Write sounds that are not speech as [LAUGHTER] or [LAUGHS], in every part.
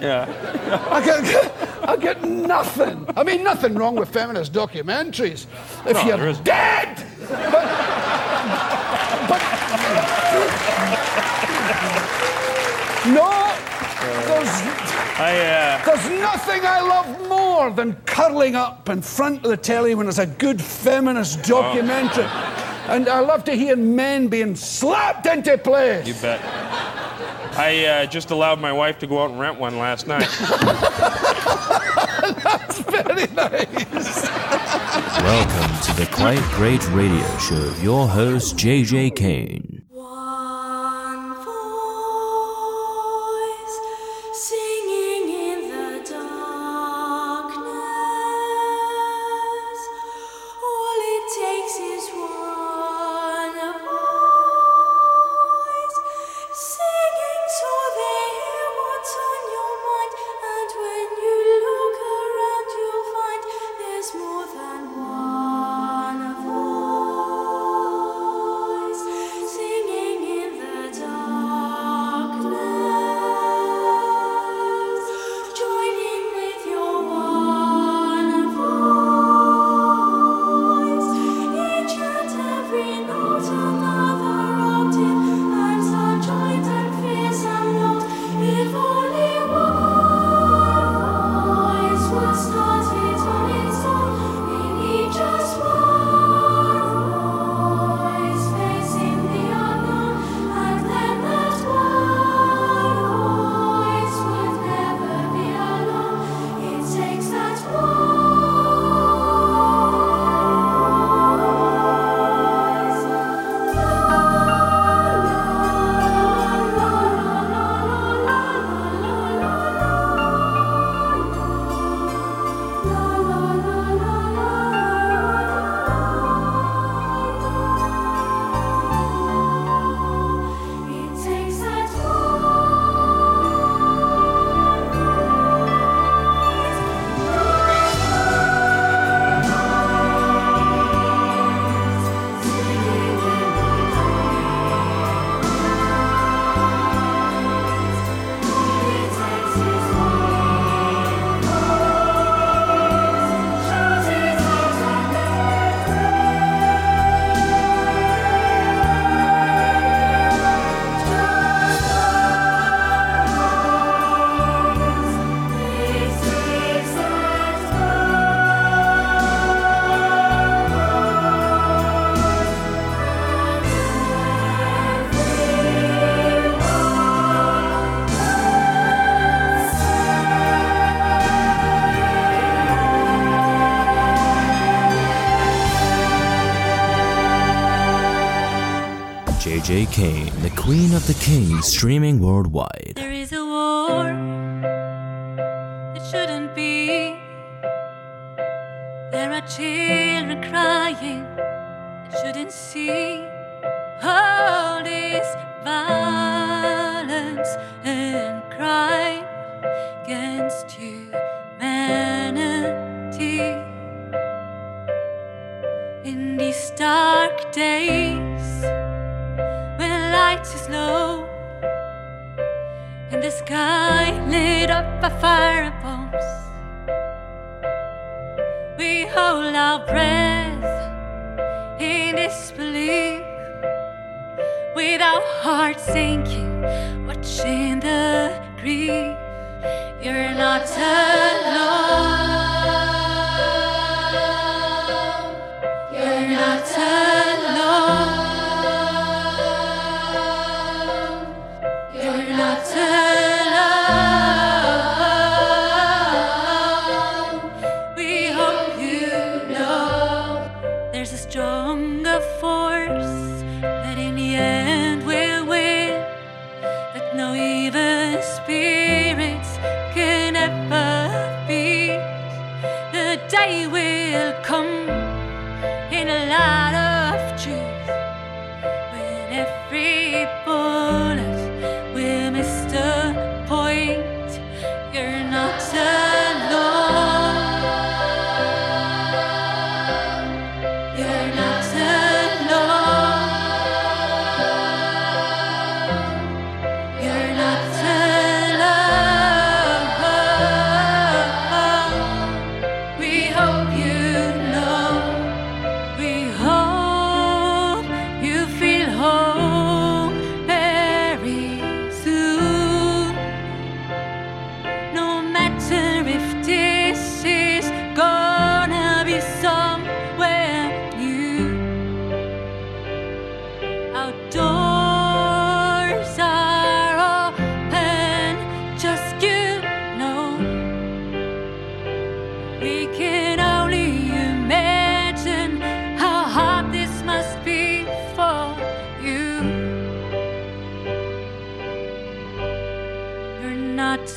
Yeah. I get, I get nothing. I mean, nothing wrong with feminist documentaries if No, you're dead. But, but no, there's, I, uh, there's nothing I love more than curling up in front of the telly when it's a good feminist documentary. And I love to hear men being slapped into place. you bet. I uh, just allowed my wife to go out and rent one last night. [LAUGHS] That's Very nice. Welcome to the Quite Great Radio Show of your host, JJ Kane. Kane, the Queen of the Kings, streaming worldwide. Up fire bombs. We hold our breath in disbelief, with our hearts sinking, watching the grief. You're not alone.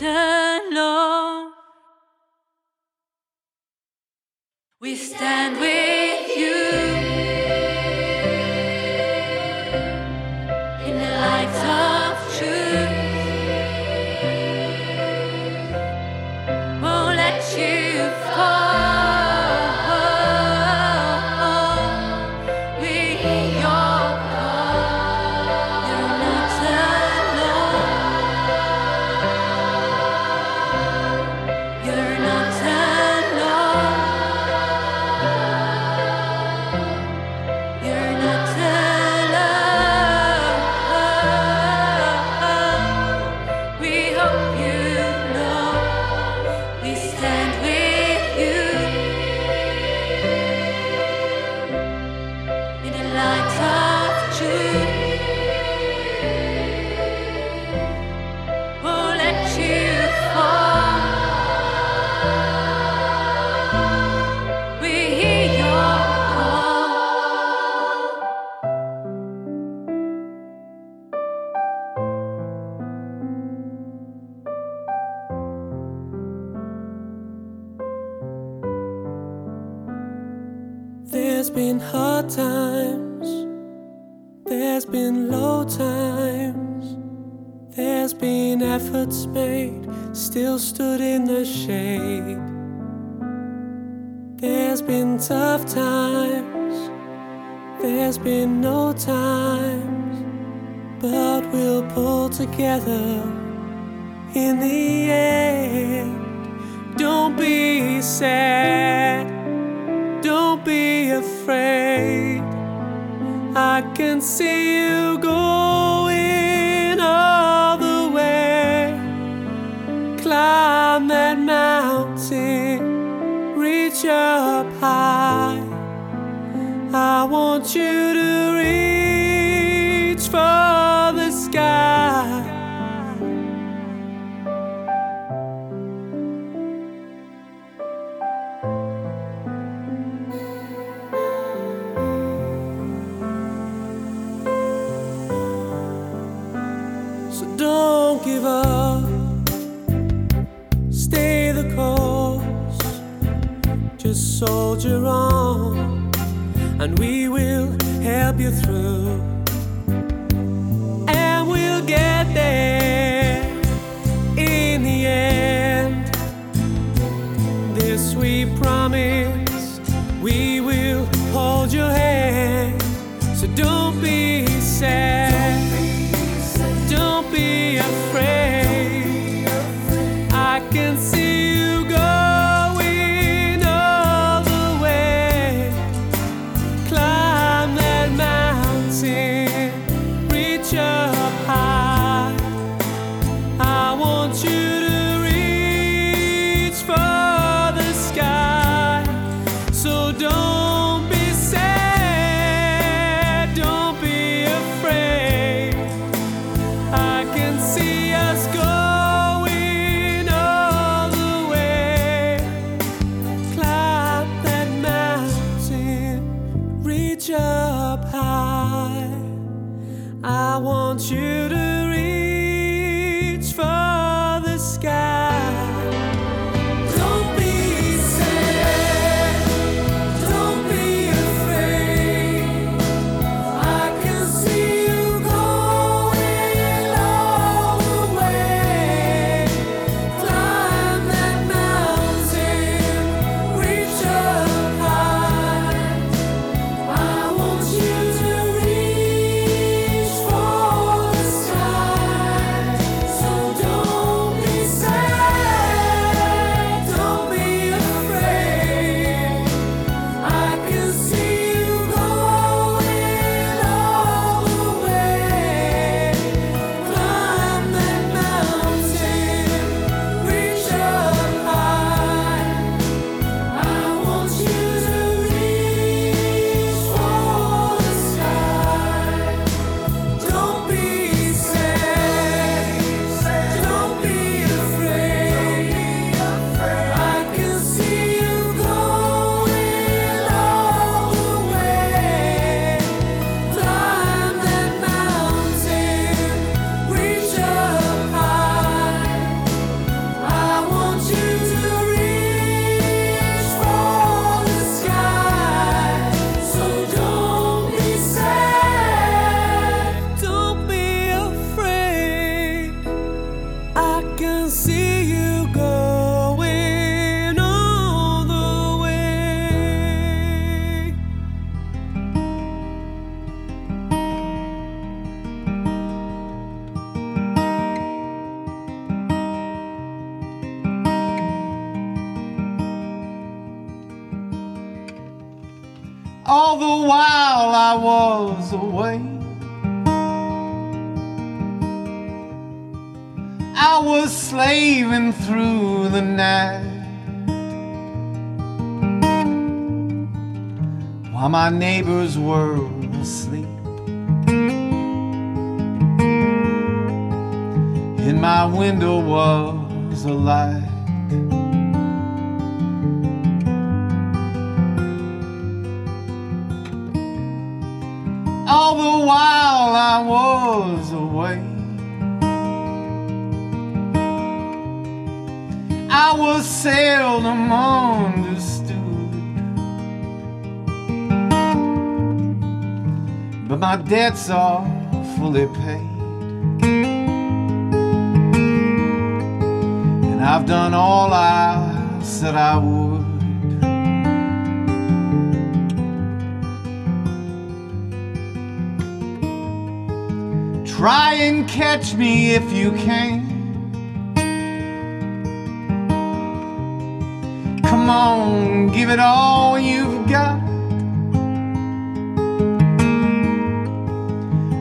return. I can see you. and we will help you through. apart. I want you to. All the while I was away. I was slaving through the night while my neighbors were asleep. In my window was a light. I was away. I was seldom understood. But my debts are fully paid. And I've done all I said I would. Try and catch me if you can. Come on, give it all you've got.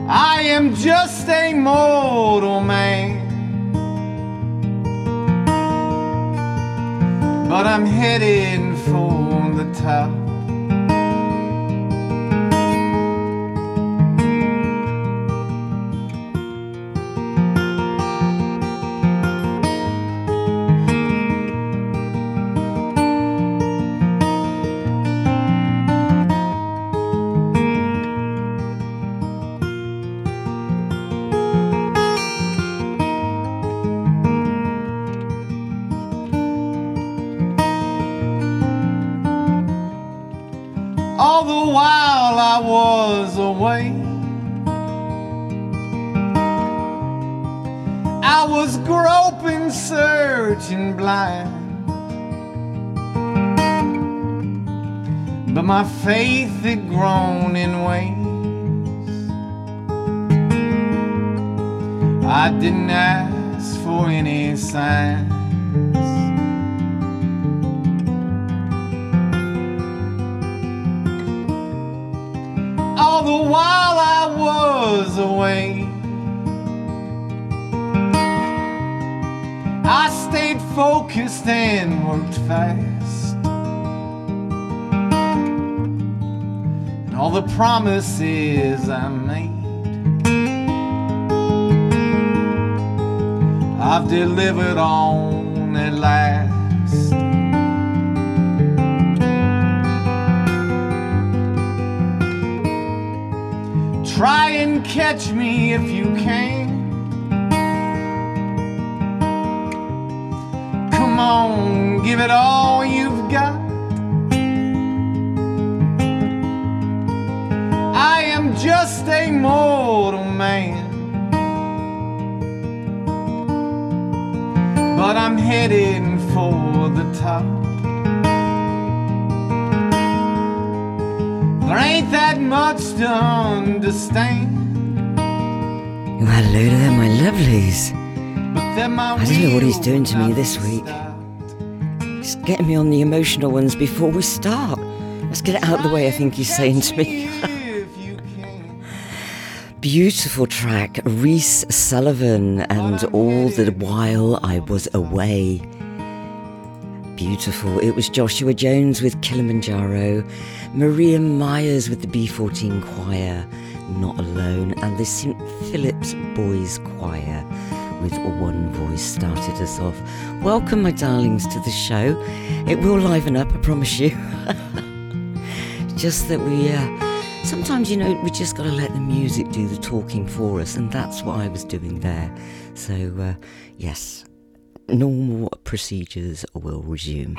I am just a mortal man. But I'm heading for the top. Searching blind. But my faith had grown in ways. I didn't ask for any signs. all the while I was away. Focused and worked fast. And all the promises I made, I've delivered on at last. Try and catch me if you can. On, give it all you've got. I am just a mortal man. But I'm heading for the top. There ain't that much to understand. Oh, hello there, my lovelies. I don't know what he's doing to me this week. He's getting me on the emotional ones before we start. Let's get it out of the way, I think he's saying to me. If you [LAUGHS] can. Beautiful track, Reece Sullivan, and All the While I Was Away. Beautiful. It was Joshua Jones with Kilimanjaro, Maria Meyers with the B14 Choir, Not Alone, and the St. Philip's Boys Choir with One Voice started us off. Welcome, my darlings, to the show. It will liven up, I promise you. [LAUGHS] just that we, uh, sometimes, you know, we just got to let the music do the talking for us, and that's what I was doing there. So, uh, yes, normal procedures will resume.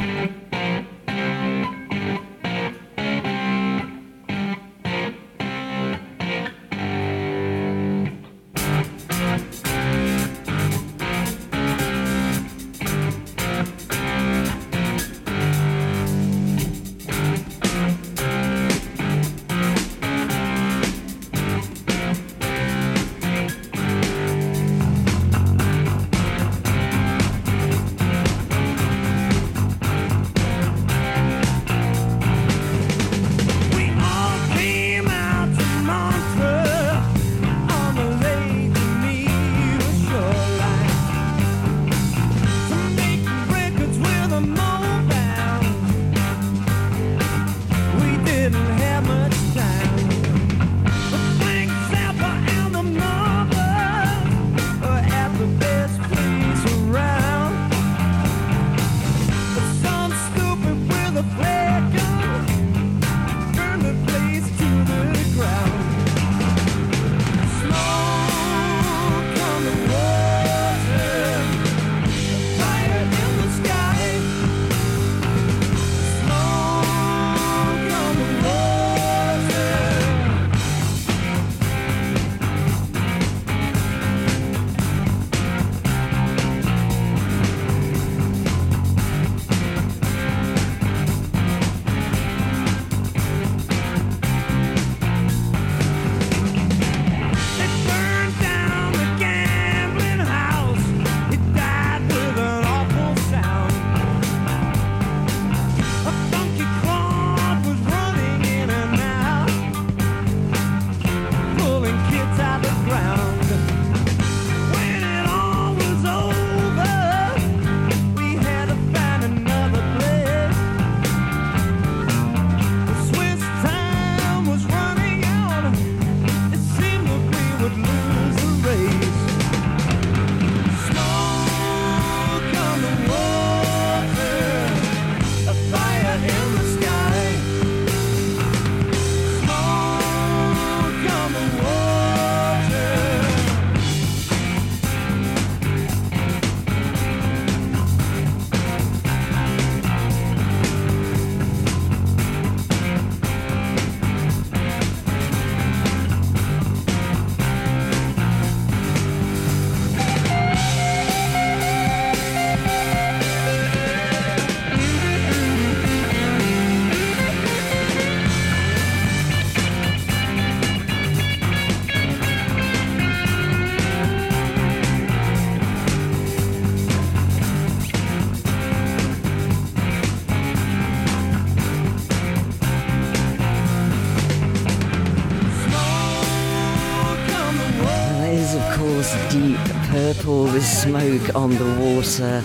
feels Deep Purple with smoke on the water.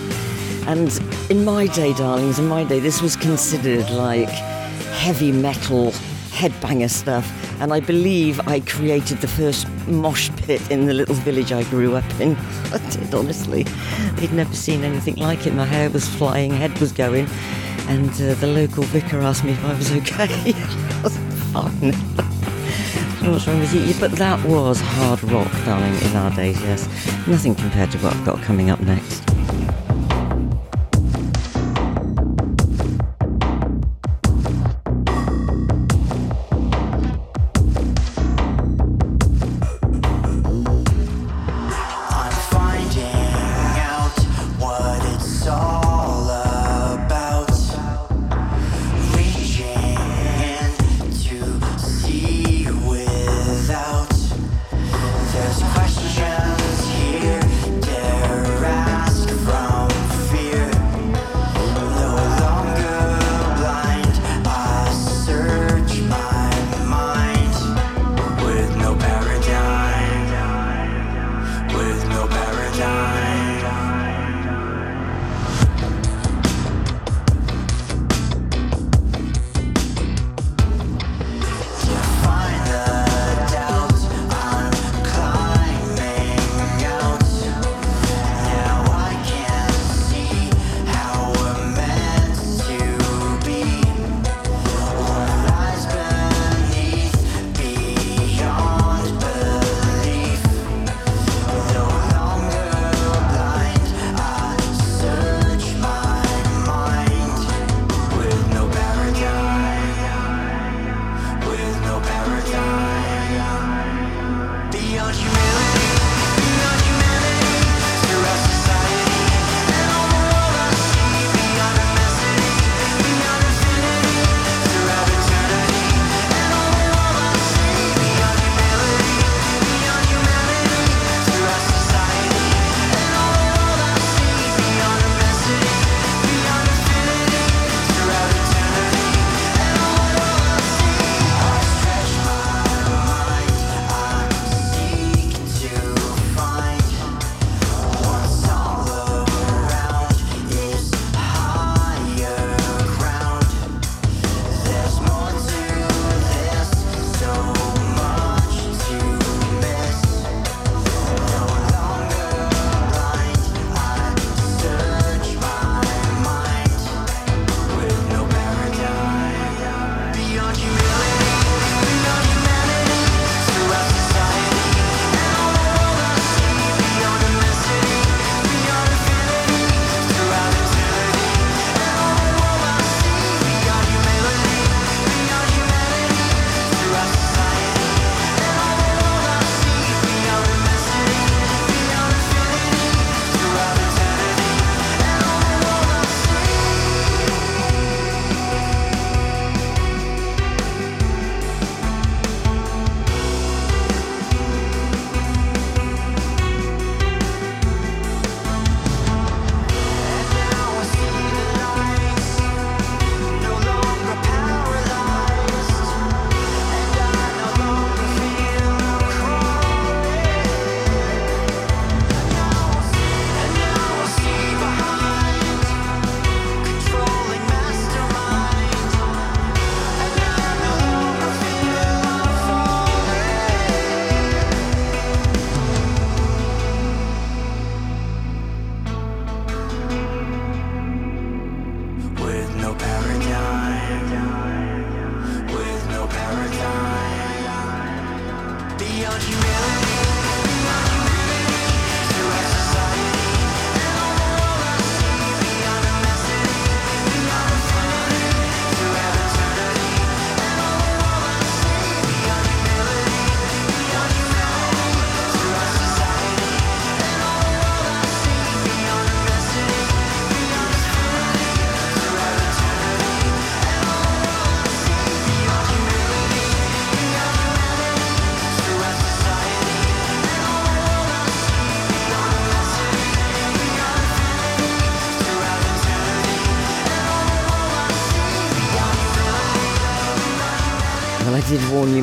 And in my day, darlings, in my day, this was considered like heavy metal headbanger stuff. And I believe I created the first mosh pit in the little village I grew up in. [LAUGHS] I did, honestly. They'd never seen anything like it. My hair was flying, head was going. And uh, the local vicar asked me if I was okay. [LAUGHS] I was fine. I'm not wrong with you, but that was hard rock, darling, in our days, yes. Nothing compared to what I've got coming up next.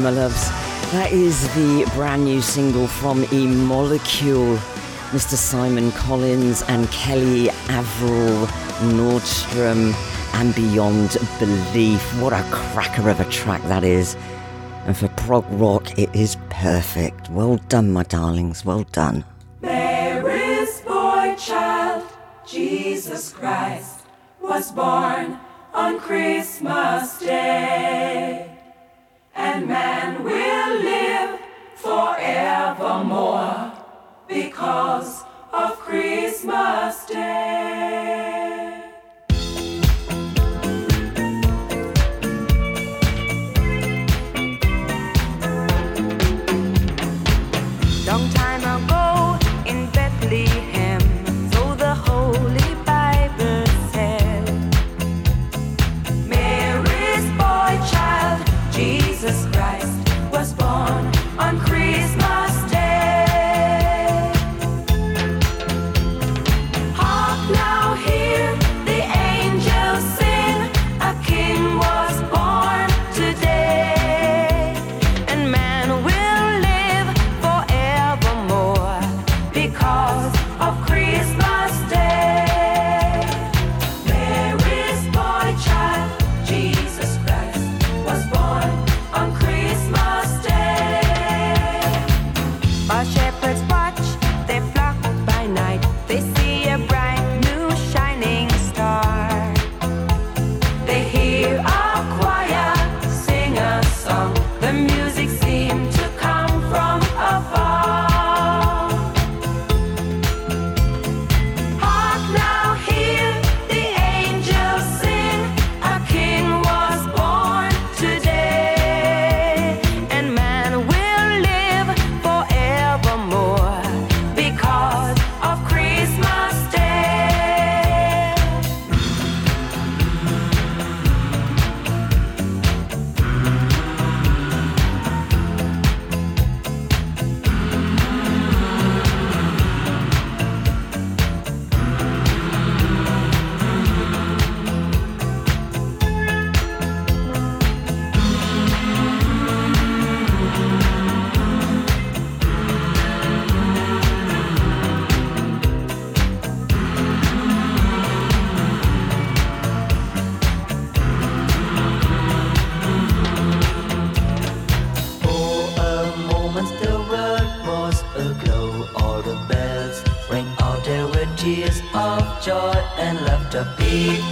my loves. That is the brand new single from E Molecule, Mr. Simon Collins and Kelly Avril Nordstrom, and Beyond Belief. What a cracker of a track that is. And for prog rock, it is perfect. Well done, my darlings, well done. Mary's boy child, Jesus Christ was born on Christmas Day man will. to be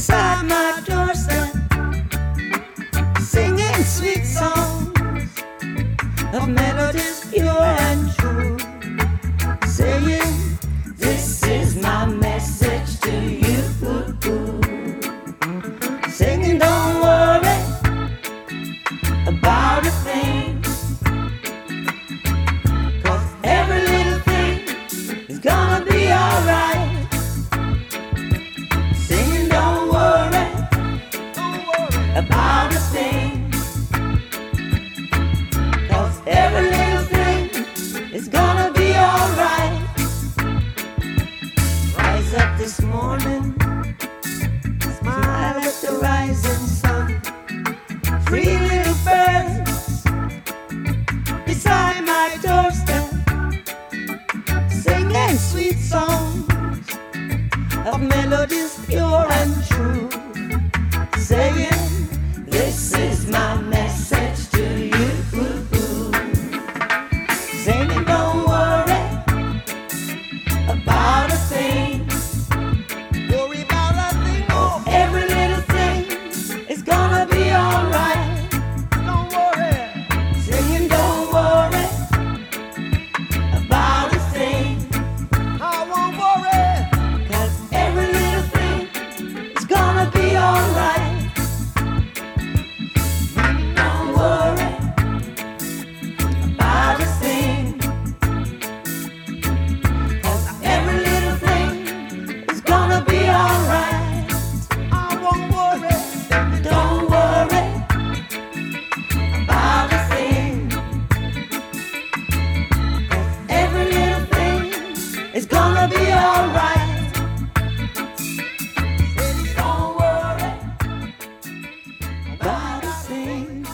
beside my doorstep, singing sweet songs of melodies is gonna be alright. Don't worry about a thing.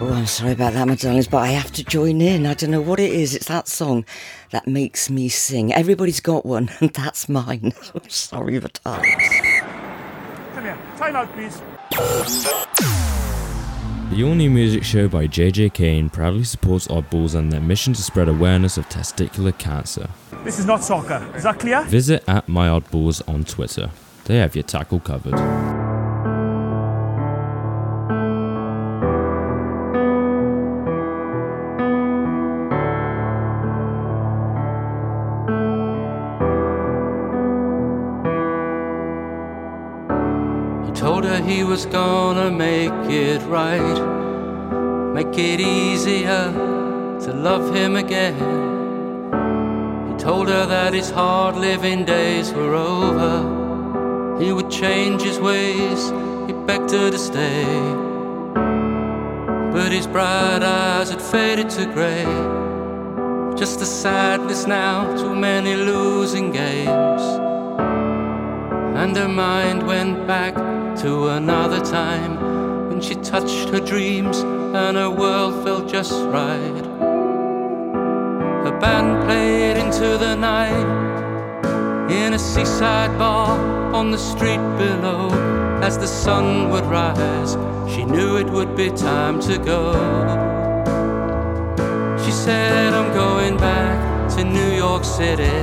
Oh, I'm sorry about that, my darlings, but I have to join in. I don't know what it is. It's that song that makes me sing. Everybody's got one, [LAUGHS] and that's mine. [LAUGHS] I'm sorry, but uh, Come here. Time out, please. The all new music show by JJ Kane proudly supports oddballs and their mission to spread awareness of testicular cancer. This is not soccer. Is that clear? Visit at myoddballs on Twitter. They have your tackle covered. Was gonna make it right, make it easier to love him again. He told her that his hard living days were over. He would change his ways, he begged her to stay. But his bright eyes had faded to grey. Just a sadness now, too many losing games. And her mind went back to another time when she touched her dreams and her world felt just right. Her band played into the night in a seaside bar on the street below. As the sun would rise, she knew it would be time to go. She said, I'm going back to New York City.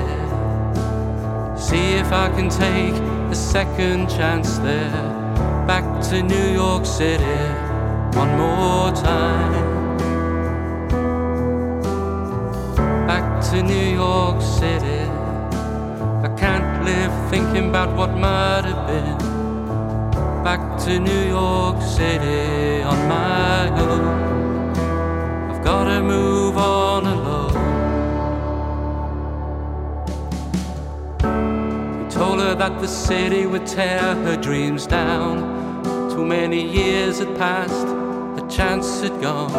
See if I can take a second chance there. Back to New York City one more time. Back to New York City. I can't live thinking about what might have been. Back to New York City on my own. I've gotta move on That the city would tear her dreams down. Too many years had passed, the chance had gone.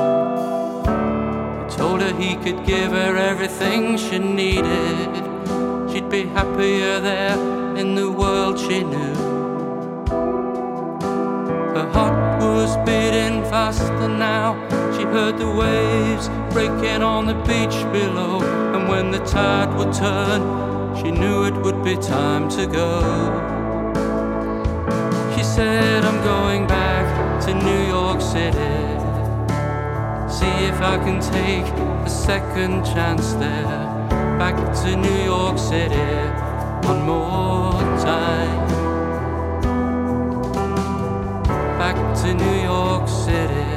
He told her he could give her everything she needed. She'd be happier there in the world she knew. Her heart was beating faster now. She heard the waves breaking on the beach below. And when the tide would turn, she knew it would be time to go. She said, I'm going back to New York City. See if I can take a second chance there. Back to New York City one more time. Back to New York City.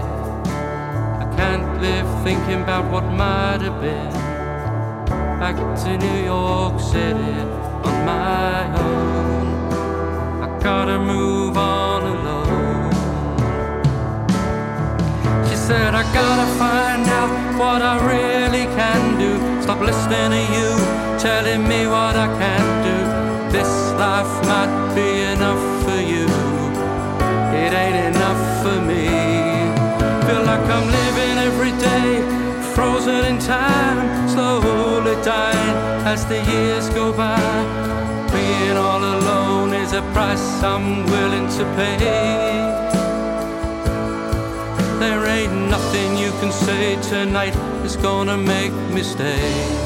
I can't live thinking about what might have been. Back to New York City on my own. I gotta move on alone. She said, I gotta find out what I really can do. Stop listening to you, telling me what I can do. This life might be enough for you. It ain't enough for me. Feel like I'm living every day, frozen in time, as the years go by. Being all alone is a price I'm willing to pay. There ain't nothing you can say tonight is gonna make me stay.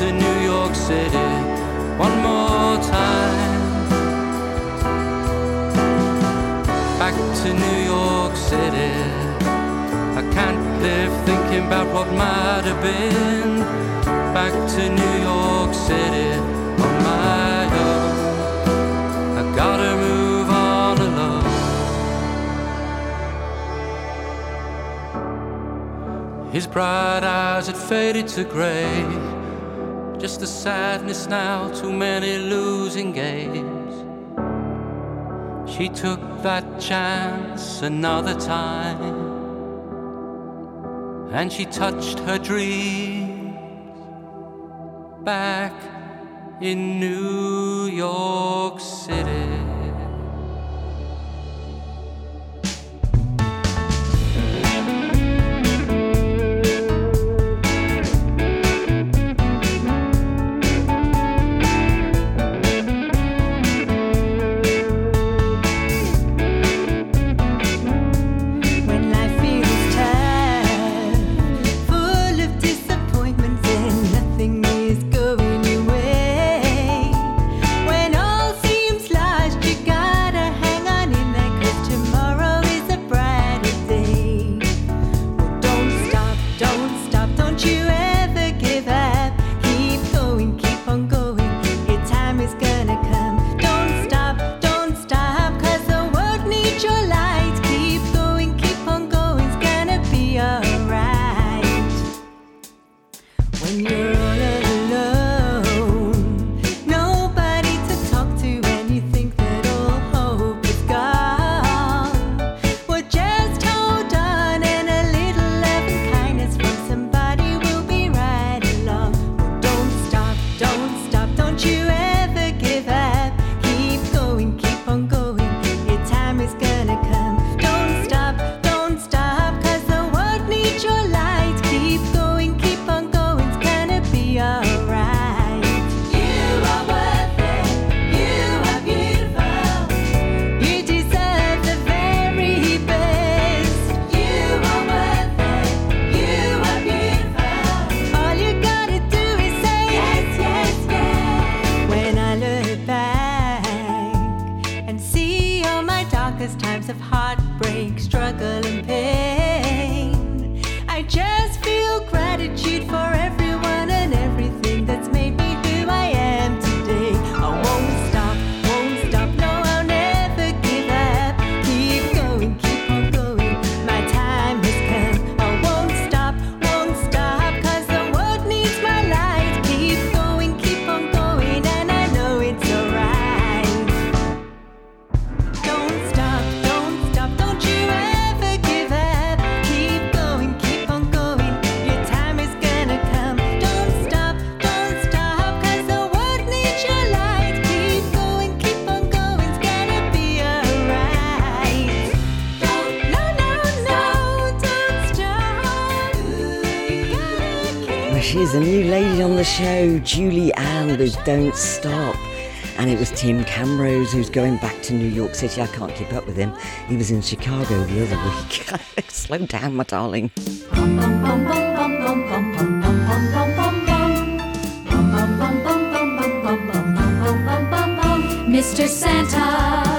To New York City one more time. Back to New York City. I can't live thinking about what might have been. Back to New York City on my own. I gotta move on alone. His bright eyes had faded to grey. Sadness now, too many losing games. She took that chance another time. And she touched her dreams back in New York City. Julie Anne with Don't Stop. And it was Tim Camrose who's going back to New York City. I can't keep up with him. He was in Chicago the other week. [LAUGHS] Slow down, my darling. Mr. Santa.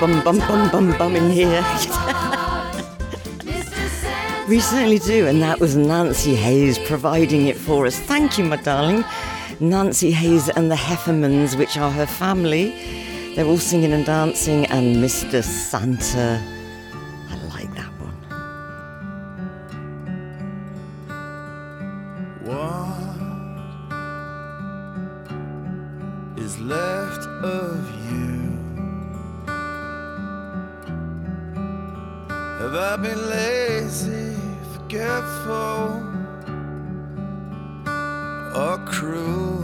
bum bum bum bum bum in here. we certainly do, and that was Nancy Hays providing it for us. Thank you, my darling. Nancy Hays and the Heffernans, which are her family. They're all singing and dancing, and Mr. Santa. I like that one. What is left of you? I been lazy, forgetful, or cruel?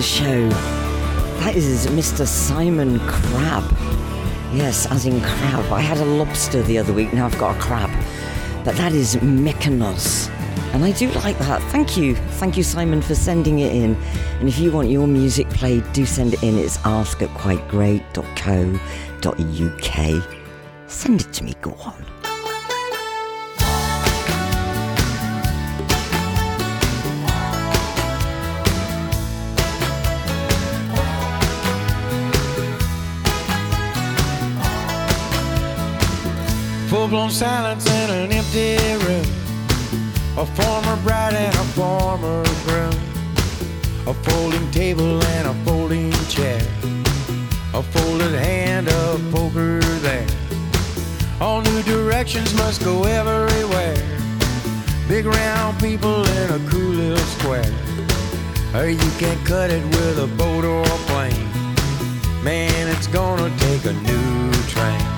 The show. That is Mr. Simon Crabb. Yes, as in crab. I had a lobster the other week, now I've got a crab. But that is Mykonos. And I do like that. Thank you. Thank you, Simon, for sending it in. And if you want your music played, do send it in. It's ask at quitegreat.co.uk. Send it to me, go on. Full blown silence in an empty room. A former bride and a former groom. A folding table and a folding chair. A folded hand of poker there. All new directions must go everywhere. Big round people in a cool little square. Or you can cut it with a boat or a plane. Man, it's gonna take a new train.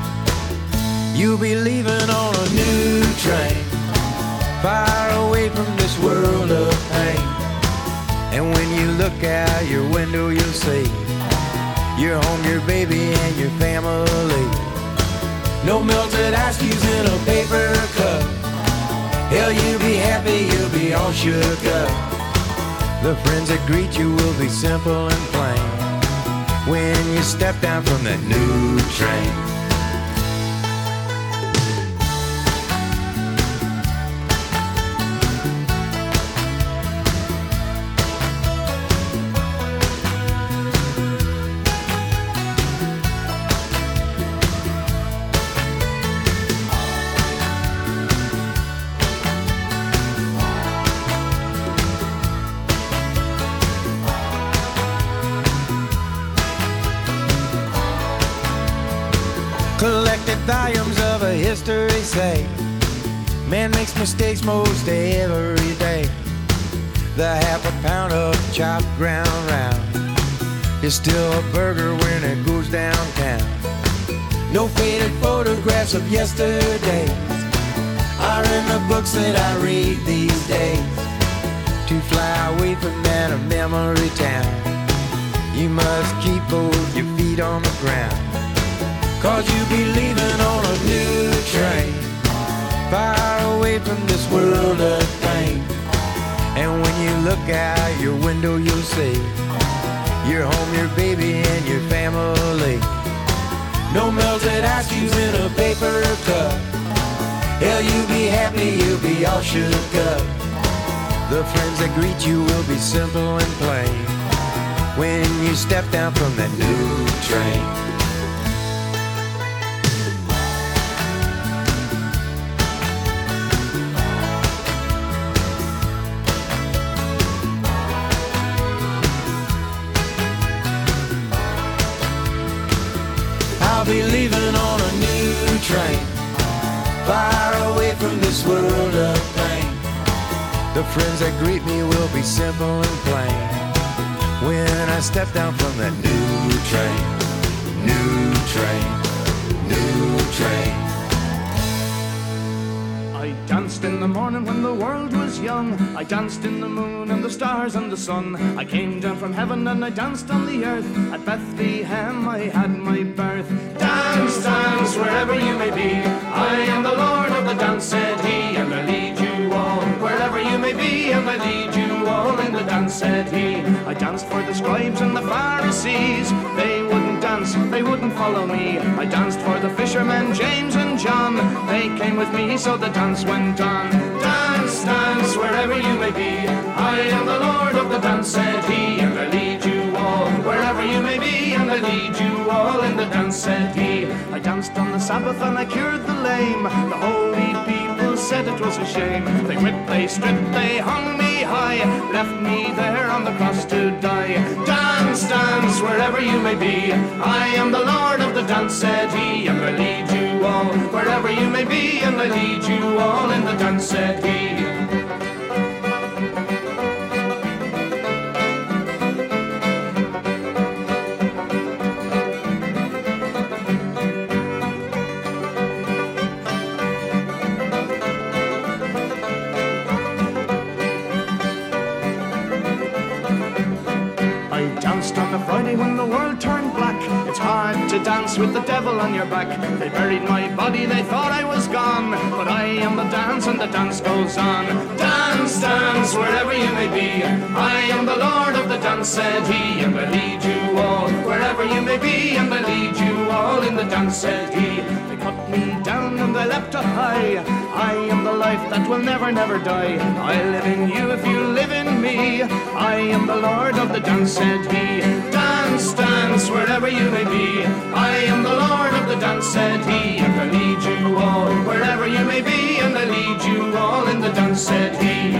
You'll be leaving on a new train, far away from this world of pain. And when you look out your window, you'll see your home, your baby, and your family. No melted ice cubes in a paper cup. Hell, you'll be happy, you'll be all shook up. The friends that greet you will be simple and plain when you step down from that new train. Collected volumes of a history say man makes mistakes most every day. The half a pound of chopped ground round is still a burger when it goes downtown. No faded photographs of yesterday are in the books that I read these days. To fly away from that memory town, you must keep both your feet on the ground. Cause you'll be leaving on a new train, far away from this world of pain. And when you look out your window, you'll see your home, your baby, and your family. No melted ice cubes in a paper cup. Hell, you'll be happy, you'll be all shook up. The friends that greet you will be simple and plain when you step down from that new train. Train, far away from this world of pain. The friends that greet me will be simple and plain. When I step down from that new train, new train, new train. I danced in the morning when the world was young. I danced in the moon and the stars and the sun. I came down from heaven and I danced on the earth. At Bethlehem I had my birth. Wherever you may be. I am the Lord of the dance, said he, and I lead you all. Wherever you may be, and I lead you all in the dance, said he. I danced for the scribes and the Pharisees. They wouldn't dance, they wouldn't follow me. I danced for the fishermen, James and John. They came with me, so the dance went on. Dance, dance, wherever you may be. I am the Lord of the dance, said he, and I lead you all. Wherever you may be, I lead you all in the dance, said he. I danced on the Sabbath and I cured the lame. The holy people said it was a shame. They whipped, they stripped, they hung me high, left me there on the cross to die. Dance, dance, wherever you may be. I am the Lord of the dance, said he, and I lead you all. Wherever you may be, and I lead you all in the dance, said he. Dance with the devil on your back. They buried my body, they thought I was gone. But I am the dance and the dance goes on. Dance, dance, wherever you may be. I am the Lord of the dance, said he, and I lead you all. Wherever you may be, and I lead you all in the dance, said he. They cut me down and they leapt up high. I am the life that will never, never die. I live in you if you live in me. I am the Lord of the dance, said he. Dance, dance, wherever you may be. I am the Lord of the dance, said he. And I lead you all, wherever you may be. And I lead you all in the dance, said he.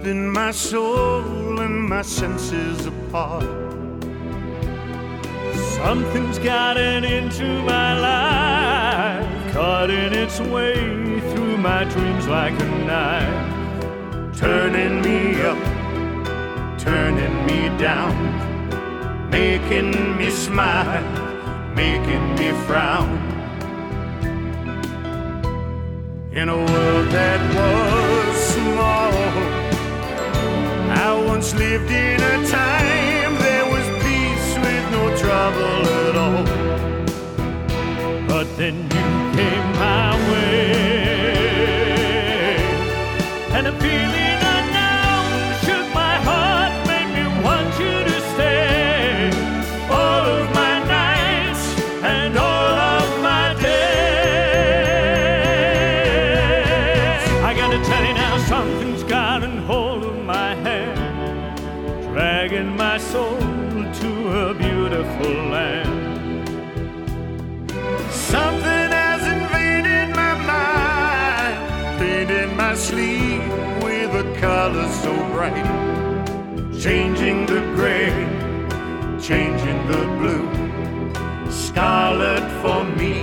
Keeping my soul and my senses apart. Something's gotten into my life, cutting its way through my dreams like a knife, turning me up, turning me down, making me smile, making me frown. In a world that was once lived in a time there was peace with no trouble at all. The blue, scarlet for me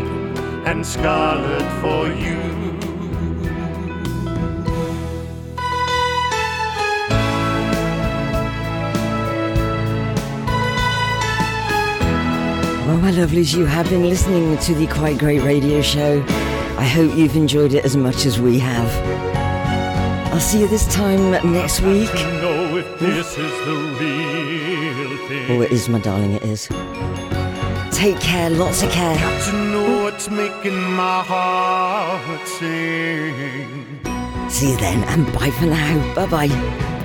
and scarlet for you. Well, my lovelies, you have been listening to the Quite Great Radio Show. I hope you've enjoyed it as much as we have. I'll see you this time next week. Oh, it is, my darling, it is. Take care, lots of care. Got to know what's making my heart sing. See you then, and bye for now. Bye bye.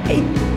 Hey.